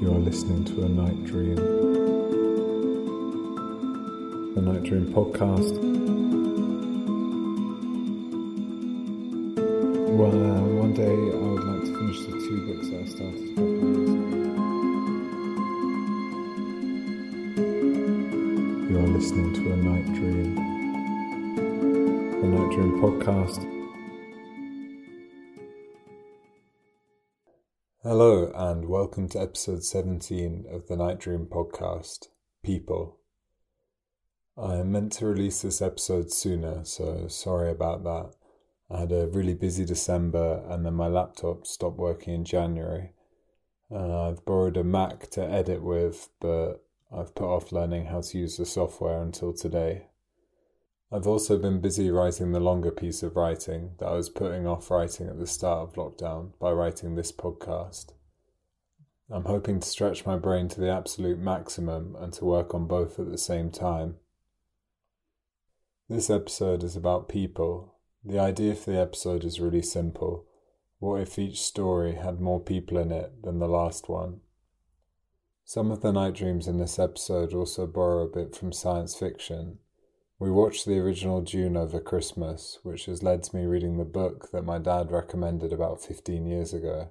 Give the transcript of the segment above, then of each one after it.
You are listening to a night dream. The Night Dream podcast. Well, uh, one day I would like to finish the two books that I started. You are listening to a night dream. The Night Dream podcast. Hello, and welcome to episode 17 of the Night Dream podcast People. I meant to release this episode sooner, so sorry about that. I had a really busy December and then my laptop stopped working in January. Uh, I've borrowed a Mac to edit with, but I've put off learning how to use the software until today. I've also been busy writing the longer piece of writing that I was putting off writing at the start of lockdown by writing this podcast. I'm hoping to stretch my brain to the absolute maximum and to work on both at the same time. This episode is about people. The idea for the episode is really simple. What if each story had more people in it than the last one? Some of the night dreams in this episode also borrow a bit from science fiction we watched the original Dune over Christmas, which has led to me reading the book that my dad recommended about 15 years ago.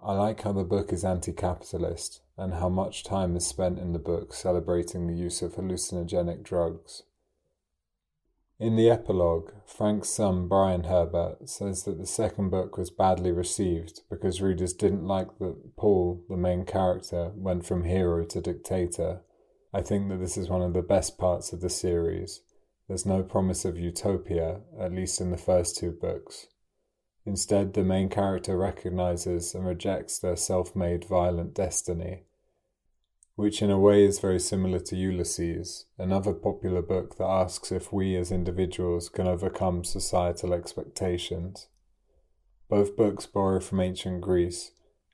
I like how the book is anti capitalist and how much time is spent in the book celebrating the use of hallucinogenic drugs. In the epilogue, Frank's son Brian Herbert says that the second book was badly received because readers didn't like that Paul, the main character, went from hero to dictator I think that this is one of the best parts of the series. There's no promise of utopia, at least in the first two books. Instead, the main character recognizes and rejects their self made violent destiny, which in a way is very similar to Ulysses, another popular book that asks if we as individuals can overcome societal expectations. Both books borrow from ancient Greece,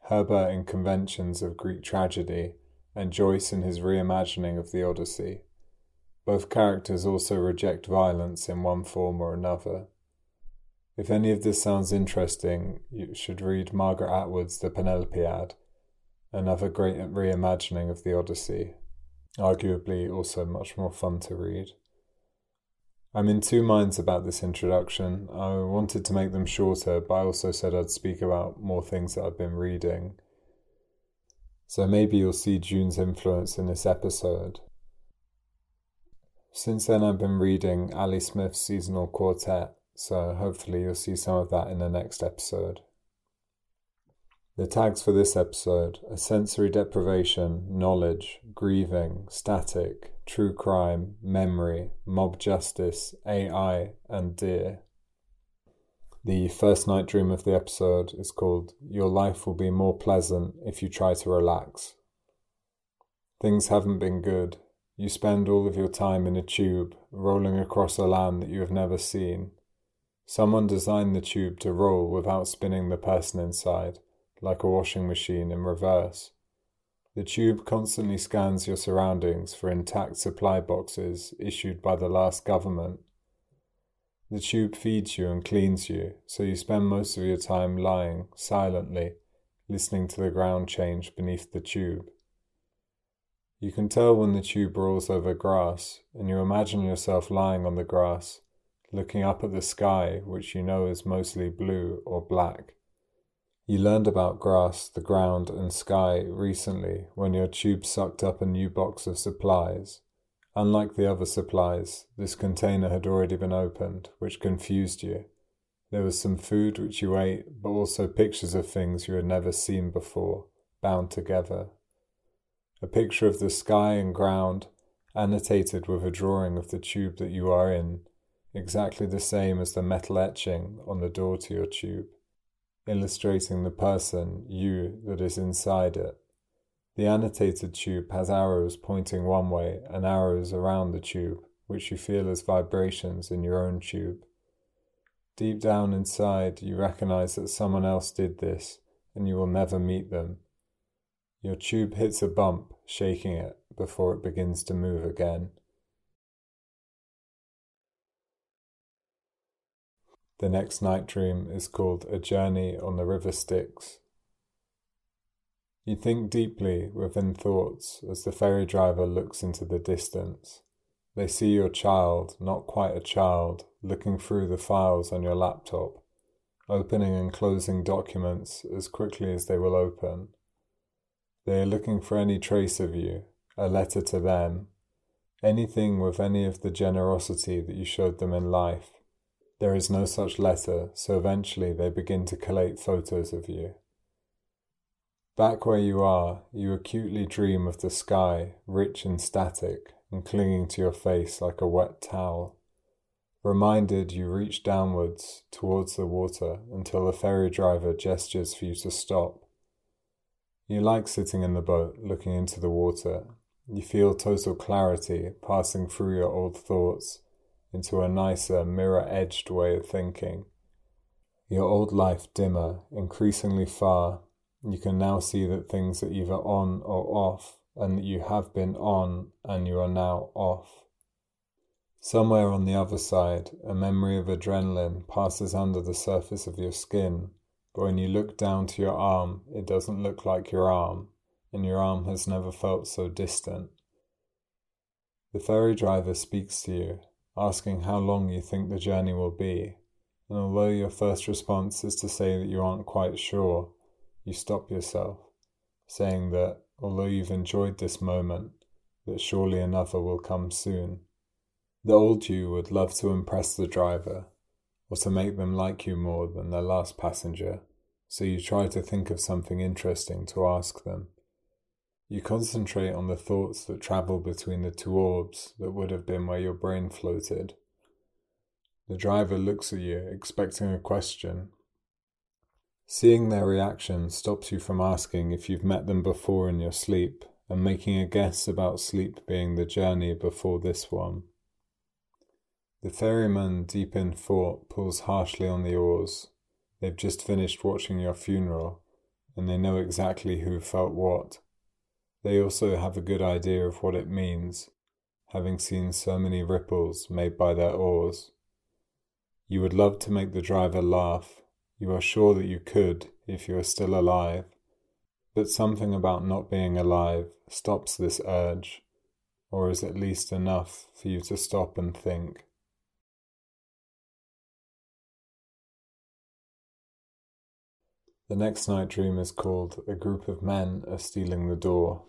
Herbert in conventions of Greek tragedy, and Joyce in his reimagining of the Odyssey. Both characters also reject violence in one form or another. If any of this sounds interesting, you should read Margaret Atwood's The Penelopiad, another great reimagining of the Odyssey, arguably also much more fun to read. I'm in two minds about this introduction. I wanted to make them shorter, but I also said I'd speak about more things that I've been reading. So maybe you'll see Dune's influence in this episode. Since then, I've been reading Ali Smith's seasonal quartet, so hopefully, you'll see some of that in the next episode. The tags for this episode are sensory deprivation, knowledge, grieving, static, true crime, memory, mob justice, AI, and deer. The first night dream of the episode is called Your Life Will Be More Pleasant If You Try to Relax. Things haven't been good. You spend all of your time in a tube, rolling across a land that you have never seen. Someone designed the tube to roll without spinning the person inside, like a washing machine in reverse. The tube constantly scans your surroundings for intact supply boxes issued by the last government the tube feeds you and cleans you, so you spend most of your time lying silently, listening to the ground change beneath the tube. You can tell when the tube rolls over grass, and you imagine yourself lying on the grass, looking up at the sky, which you know is mostly blue or black. You learned about grass, the ground, and sky recently when your tube sucked up a new box of supplies Unlike the other supplies, this container had already been opened, which confused you. There was some food which you ate, but also pictures of things you had never seen before, bound together. A picture of the sky and ground, annotated with a drawing of the tube that you are in, exactly the same as the metal etching on the door to your tube, illustrating the person, you, that is inside it. The annotated tube has arrows pointing one way and arrows around the tube, which you feel as vibrations in your own tube. Deep down inside, you recognize that someone else did this, and you will never meet them. Your tube hits a bump, shaking it before it begins to move again. The next night dream is called A Journey on the River Styx. You think deeply within thoughts as the ferry driver looks into the distance. They see your child, not quite a child, looking through the files on your laptop, opening and closing documents as quickly as they will open. They are looking for any trace of you, a letter to them, anything with any of the generosity that you showed them in life. There is no such letter, so eventually they begin to collate photos of you. Back where you are, you acutely dream of the sky, rich and static, and clinging to your face like a wet towel. Reminded, you reach downwards towards the water until the ferry driver gestures for you to stop. You like sitting in the boat, looking into the water. You feel total clarity passing through your old thoughts into a nicer, mirror edged way of thinking. Your old life dimmer, increasingly far, you can now see that things are either on or off, and that you have been on and you are now off. Somewhere on the other side, a memory of adrenaline passes under the surface of your skin, but when you look down to your arm, it doesn't look like your arm, and your arm has never felt so distant. The ferry driver speaks to you, asking how long you think the journey will be, and although your first response is to say that you aren't quite sure, you stop yourself, saying that although you've enjoyed this moment, that surely another will come soon. The old you would love to impress the driver, or to make them like you more than their last passenger, so you try to think of something interesting to ask them. You concentrate on the thoughts that travel between the two orbs that would have been where your brain floated. The driver looks at you, expecting a question, Seeing their reaction stops you from asking if you've met them before in your sleep and making a guess about sleep being the journey before this one. The ferryman, deep in thought, pulls harshly on the oars. They've just finished watching your funeral, and they know exactly who felt what. They also have a good idea of what it means, having seen so many ripples made by their oars. You would love to make the driver laugh you are sure that you could if you are still alive, but something about not being alive stops this urge, or is at least enough for you to stop and think. The next night dream is called A Group of Men Are Stealing the Door.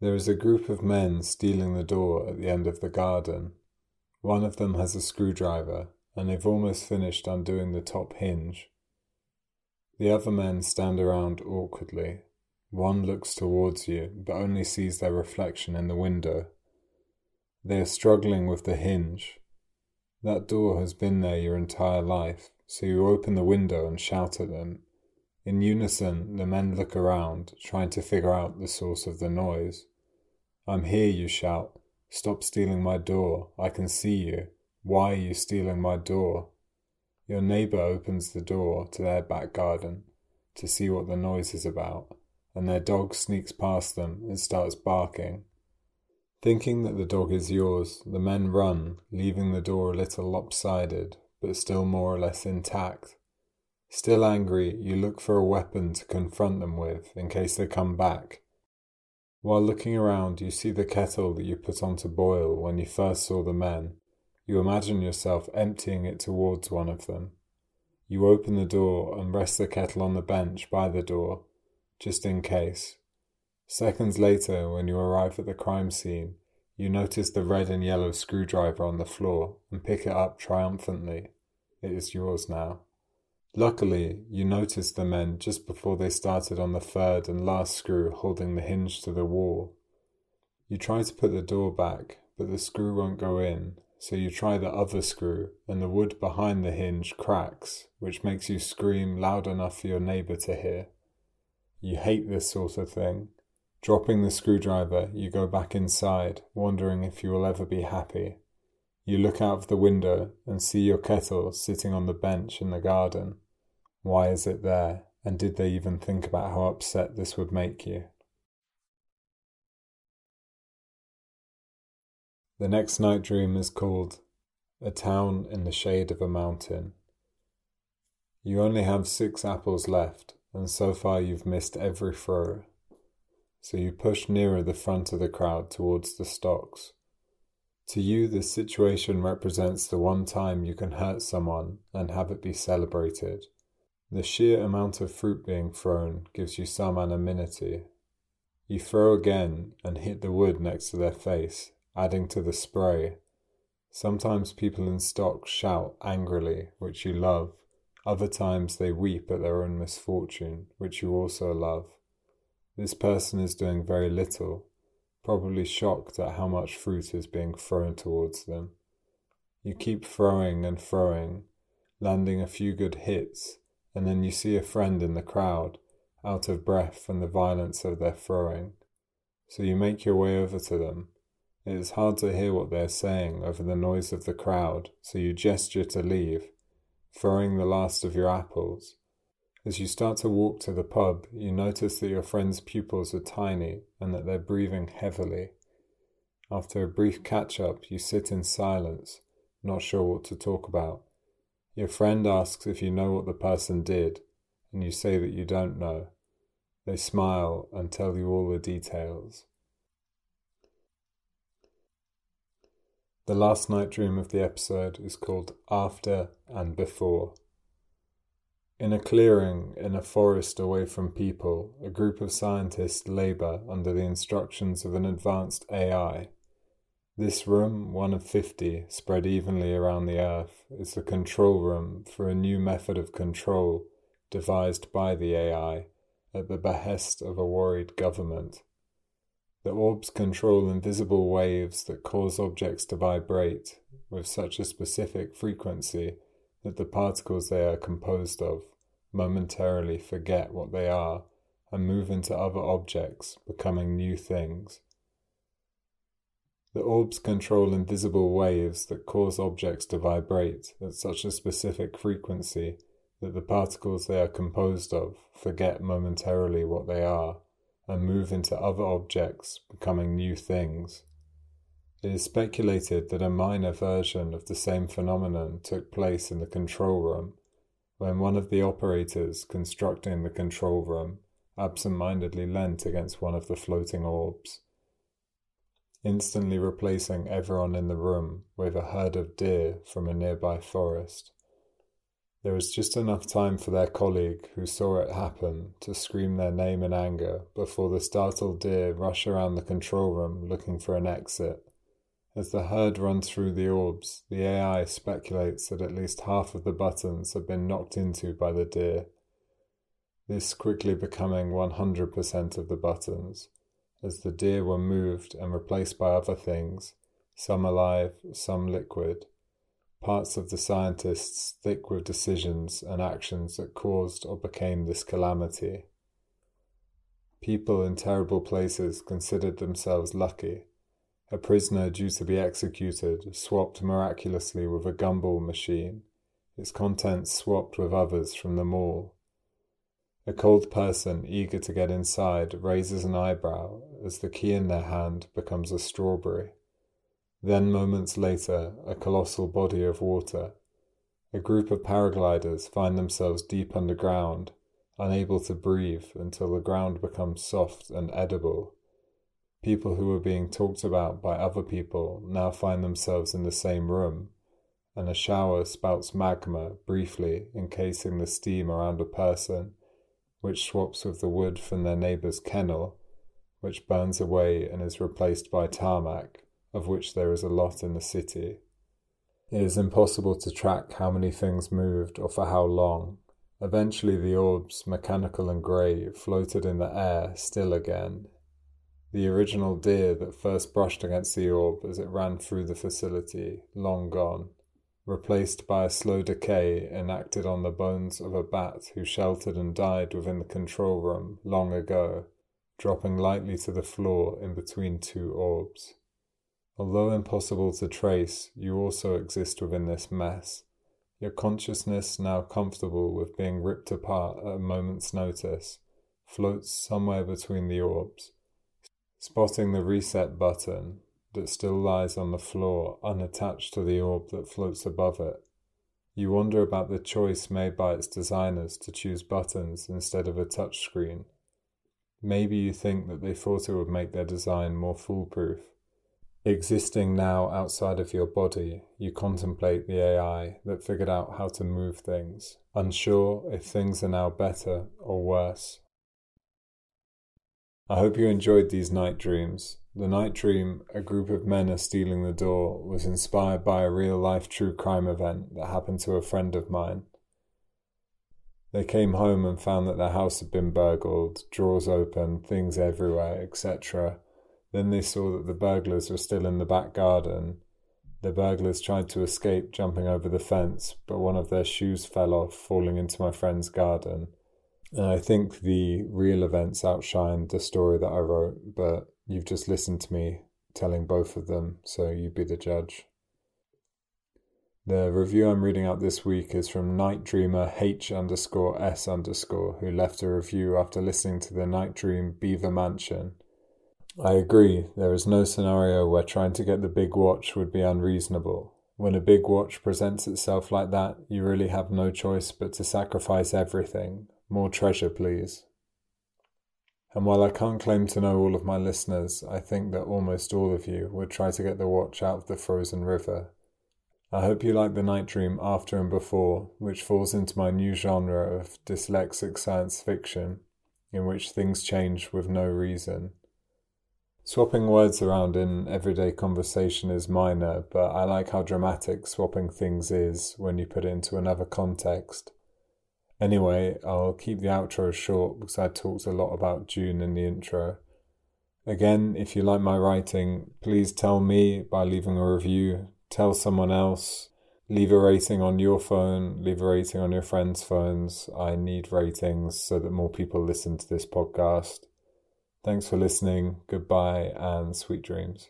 There is a group of men stealing the door at the end of the garden. One of them has a screwdriver and they've almost finished undoing the top hinge. The other men stand around awkwardly. One looks towards you, but only sees their reflection in the window. They are struggling with the hinge. That door has been there your entire life, so you open the window and shout at them. In unison, the men look around, trying to figure out the source of the noise. I'm here, you shout. Stop stealing my door. I can see you. Why are you stealing my door? Your neighbour opens the door to their back garden to see what the noise is about, and their dog sneaks past them and starts barking. Thinking that the dog is yours, the men run, leaving the door a little lopsided, but still more or less intact. Still angry, you look for a weapon to confront them with in case they come back. While looking around, you see the kettle that you put on to boil when you first saw the men, you imagine yourself emptying it towards one of them. You open the door and rest the kettle on the bench by the door, just in case. Seconds later, when you arrive at the crime scene, you notice the red and yellow screwdriver on the floor and pick it up triumphantly. It is yours now. Luckily, you noticed the men just before they started on the third and last screw holding the hinge to the wall. You try to put the door back, but the screw won't go in, so you try the other screw, and the wood behind the hinge cracks, which makes you scream loud enough for your neighbour to hear. You hate this sort of thing. Dropping the screwdriver, you go back inside, wondering if you will ever be happy. You look out of the window and see your kettle sitting on the bench in the garden. Why is it there? And did they even think about how upset this would make you? The next night dream is called A Town in the Shade of a Mountain. You only have six apples left, and so far you've missed every throw. So you push nearer the front of the crowd towards the stocks. To you, this situation represents the one time you can hurt someone and have it be celebrated. The sheer amount of fruit being thrown gives you some anonymity. You throw again and hit the wood next to their face, adding to the spray. Sometimes people in stock shout angrily, which you love. Other times they weep at their own misfortune, which you also love. This person is doing very little, probably shocked at how much fruit is being thrown towards them. You keep throwing and throwing, landing a few good hits, and then you see a friend in the crowd, out of breath from the violence of their throwing. So you make your way over to them. It is hard to hear what they are saying over the noise of the crowd, so you gesture to leave, throwing the last of your apples. As you start to walk to the pub, you notice that your friend's pupils are tiny and that they're breathing heavily. After a brief catch up, you sit in silence, not sure what to talk about. Your friend asks if you know what the person did, and you say that you don't know. They smile and tell you all the details. The last night dream of the episode is called After and Before. In a clearing in a forest away from people, a group of scientists labor under the instructions of an advanced AI this room, one of 50, spread evenly around the earth, is the control room for a new method of control devised by the AI at the behest of a worried government. The orbs control invisible waves that cause objects to vibrate with such a specific frequency that the particles they are composed of momentarily forget what they are and move into other objects, becoming new things. The orbs control invisible waves that cause objects to vibrate at such a specific frequency that the particles they are composed of forget momentarily what they are and move into other objects, becoming new things. It is speculated that a minor version of the same phenomenon took place in the control room when one of the operators constructing the control room absent mindedly leant against one of the floating orbs instantly replacing everyone in the room with a herd of deer from a nearby forest. There was just enough time for their colleague, who saw it happen, to scream their name in anger before the startled deer rush around the control room looking for an exit. As the herd runs through the orbs, the AI speculates that at least half of the buttons have been knocked into by the deer, this quickly becoming 100% of the buttons as the deer were moved and replaced by other things, some alive, some liquid, parts of the scientists thick with decisions and actions that caused or became this calamity. People in terrible places considered themselves lucky. A prisoner due to be executed swapped miraculously with a gumball machine, its contents swapped with others from the mall. A cold person, eager to get inside, raises an eyebrow as the key in their hand becomes a strawberry. Then, moments later, a colossal body of water. A group of paragliders find themselves deep underground, unable to breathe until the ground becomes soft and edible. People who were being talked about by other people now find themselves in the same room, and a shower spouts magma briefly, encasing the steam around a person which swaps with the wood from their neighbour's kennel, which burns away and is replaced by tarmac, of which there is a lot in the city. It is impossible to track how many things moved or for how long. Eventually, the orbs, mechanical and grey, floated in the air, still again. The original deer that first brushed against the orb as it ran through the facility, long gone replaced by a slow decay enacted on the bones of a bat who sheltered and died within the control room long ago, dropping lightly to the floor in between two orbs. Although impossible to trace, you also exist within this mess, your consciousness, now comfortable with being ripped apart at a moment's notice, floats somewhere between the orbs. Spotting the reset button, that still lies on the floor unattached to the orb that floats above it. You wonder about the choice made by its designers to choose buttons instead of a touchscreen. Maybe you think that they thought it would make their design more foolproof. Existing now outside of your body, you contemplate the AI that figured out how to move things, unsure if things are now better or worse. I hope you enjoyed these night dreams. The night dream, a group of men are stealing the door, was inspired by a real life true crime event that happened to a friend of mine. They came home and found that their house had been burgled, drawers open, things everywhere, etc then they saw that the burglars were still in the back garden. The burglars tried to escape, jumping over the fence, but one of their shoes fell off, falling into my friend's garden. And I think the real events outshined the story that I wrote, but you've just listened to me telling both of them, so you be the judge. The review I'm reading out this week is from Night Dreamer H underscore S underscore, who left a review after listening to the Night Dream Beaver Mansion. I agree, there is no scenario where trying to get the big watch would be unreasonable. When a big watch presents itself like that, you really have no choice but to sacrifice everything. More treasure, please. And while I can't claim to know all of my listeners, I think that almost all of you would try to get the watch out of the frozen river. I hope you like the night dream after and before, which falls into my new genre of dyslexic science fiction, in which things change with no reason. Swapping words around in everyday conversation is minor, but I like how dramatic swapping things is when you put it into another context. Anyway, I'll keep the outro short because I talked a lot about Dune in the intro. Again, if you like my writing, please tell me by leaving a review, tell someone else, leave a rating on your phone, leave a rating on your friends' phones. I need ratings so that more people listen to this podcast. Thanks for listening. Goodbye and sweet dreams.